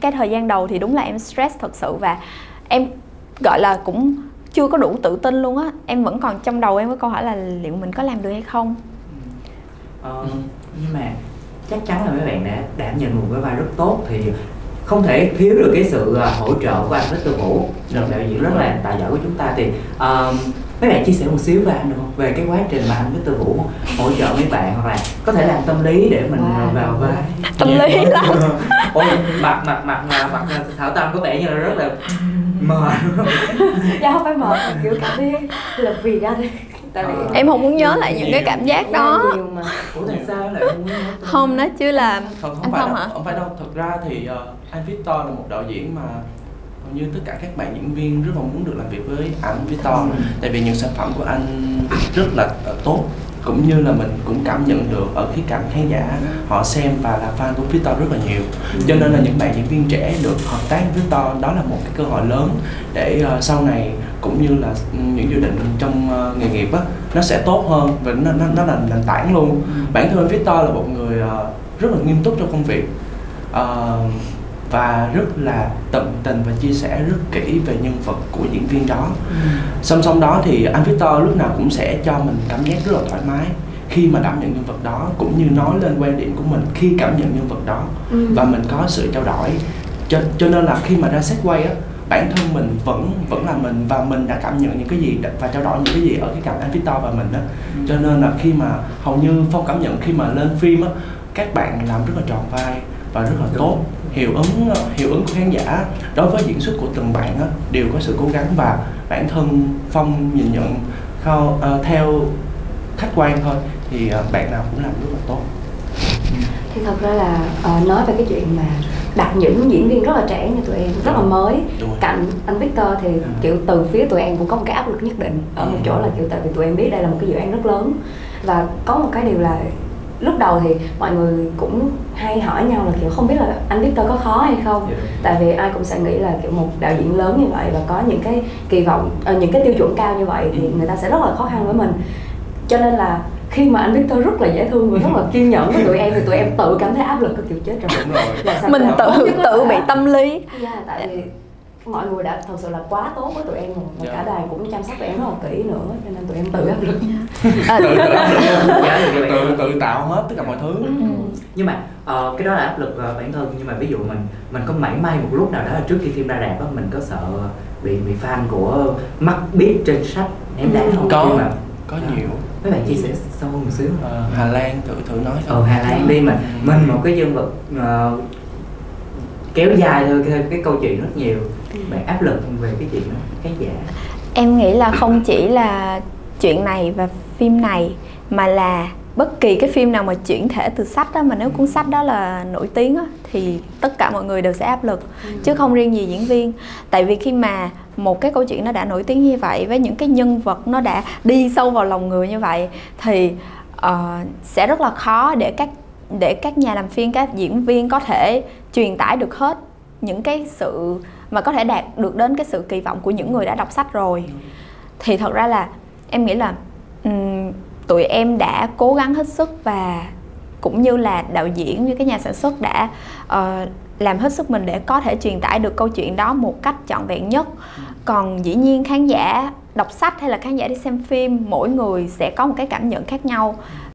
cái thời gian đầu thì đúng là em stress thật sự và em gọi là cũng chưa có đủ tự tin luôn á. Em vẫn còn trong đầu em có câu hỏi là liệu mình có làm được hay không? Ờ, nhưng mà chắc chắn là mấy bạn đã đảm nhận một cái vai rất tốt thì không thể thiếu được cái sự à, hỗ trợ của anh Victor Vũ. Một đạo diễn rất là tài giỏi của chúng ta thì uh, mấy bạn chia sẻ một xíu với anh được không về cái quá trình mà anh Victor Vũ hỗ trợ mấy bạn hoặc là có thể làm tâm lý để mình wow. vào vai. Tâm lý lắm. Ôi mặt mặt mặt mặt thảo tâm có vẻ như là rất là mệt. Dạ không phải mệt kiểu cảm thấy là vì ra đi tại vì em không muốn nhớ lại những cái cảm giác đó. Mà. Ủa tại sao lại không nhớ không nói chứ là không, không anh phải không hả? không phải đâu. Thật ra thì uh, anh Victor là một đạo diễn mà như tất cả các bạn diễn viên rất là muốn được làm việc với anh Victor. Ừ. tại vì những sản phẩm của anh rất là uh, tốt. Cũng như là mình cũng cảm nhận được ở khía cạnh khán giả họ xem và là fan của Victor rất là nhiều. Cho nên là những bạn diễn viên trẻ được hợp tác với Victor đó là một cái cơ hội lớn để uh, sau này cũng như là những dự định trong uh, nghề nghiệp á nó sẽ tốt hơn và nó nó, nó là nền tảng luôn. Bản thân Victor là một người uh, rất là nghiêm túc trong công việc. Uh, và rất là tận tình và chia sẻ rất kỹ về nhân vật của diễn viên đó ừ. song song đó thì anh Victor lúc nào cũng sẽ cho mình cảm giác rất là thoải mái khi mà đảm nhận nhân vật đó cũng như nói lên quan điểm của mình khi cảm nhận nhân vật đó ừ. và mình có sự trao đổi cho cho nên là khi mà ra set quay á bản thân mình vẫn vẫn là mình và mình đã cảm nhận những cái gì và trao đổi những cái gì ở cái cạnh anh Victor và mình á ừ. cho nên là khi mà hầu như phong cảm nhận khi mà lên phim á các bạn làm rất là tròn vai và rất là tốt hiệu ứng hiệu ứng của khán giả đối với diễn xuất của từng bạn á, đều có sự cố gắng và bản thân phong nhìn nhận khao, uh, theo khách quan thôi thì uh, bạn nào cũng làm rất là tốt thì thật ra là uh, nói về cái chuyện mà đặt những diễn viên rất là trẻ như tụi em rất là mới cạnh anh Victor thì ừ. kiểu từ phía tụi em cũng có một cái áp lực nhất định ở một ừ. chỗ là kiểu tại vì tụi em biết đây là một cái dự án rất lớn và có một cái điều là lúc đầu thì mọi người cũng hay hỏi nhau là kiểu không biết là anh Victor có khó hay không yeah. Dạ. tại vì ai cũng sẽ nghĩ là kiểu một đạo diễn lớn như vậy và có những cái kỳ vọng uh, những cái tiêu chuẩn cao như vậy thì ừ. người ta sẽ rất là khó khăn với mình cho nên là khi mà anh Victor rất là dễ thương và rất là kiên nhẫn với tụi em thì tụi em tự cảm thấy áp lực cái kiểu chết rồi, rồi. mình tự tự bị tâm lý yeah, dạ, tại vì mọi người đã thật sự là quá tốt với tụi em rồi. Và yeah. cả đoàn cũng chăm sóc tụi em rất là kỹ nữa cho nên tụi em tự áp lực à, tự, tự, tự, tự tạo hết tất cả mọi thứ. Ừ. nhưng mà uh, cái đó là áp lực uh, bản thân. Nhưng mà ví dụ mình mình có mảy may một lúc nào đó trước khi phim ra rạp á mình có sợ bị bị fan của mắt biết trên sách ném đá không? Có mà có đó. nhiều. Mấy bạn chia sẻ sâu hơn một xíu. Ờ, Hà Lan thử thử nói ờ Hà Lan đi mình mình một cái nhân vật uh, kéo dài thôi cái, cái câu chuyện rất nhiều bạn áp lực về cái chuyện đó khán giả em nghĩ là không chỉ là chuyện này và phim này mà là bất kỳ cái phim nào mà chuyển thể từ sách đó mà nếu cuốn sách đó là nổi tiếng á thì tất cả mọi người đều sẽ áp lực ừ. chứ không riêng gì diễn viên tại vì khi mà một cái câu chuyện nó đã nổi tiếng như vậy với những cái nhân vật nó đã đi sâu vào lòng người như vậy thì uh, sẽ rất là khó để các để các nhà làm phim các diễn viên có thể truyền tải được hết những cái sự mà có thể đạt được đến cái sự kỳ vọng của những người đã đọc sách rồi. Thì thật ra là em nghĩ là um, tụi em đã cố gắng hết sức và cũng như là đạo diễn như cái nhà sản xuất đã uh, làm hết sức mình để có thể truyền tải được câu chuyện đó một cách trọn vẹn nhất. Còn dĩ nhiên khán giả đọc sách hay là khán giả đi xem phim mỗi người sẽ có một cái cảm nhận khác nhau.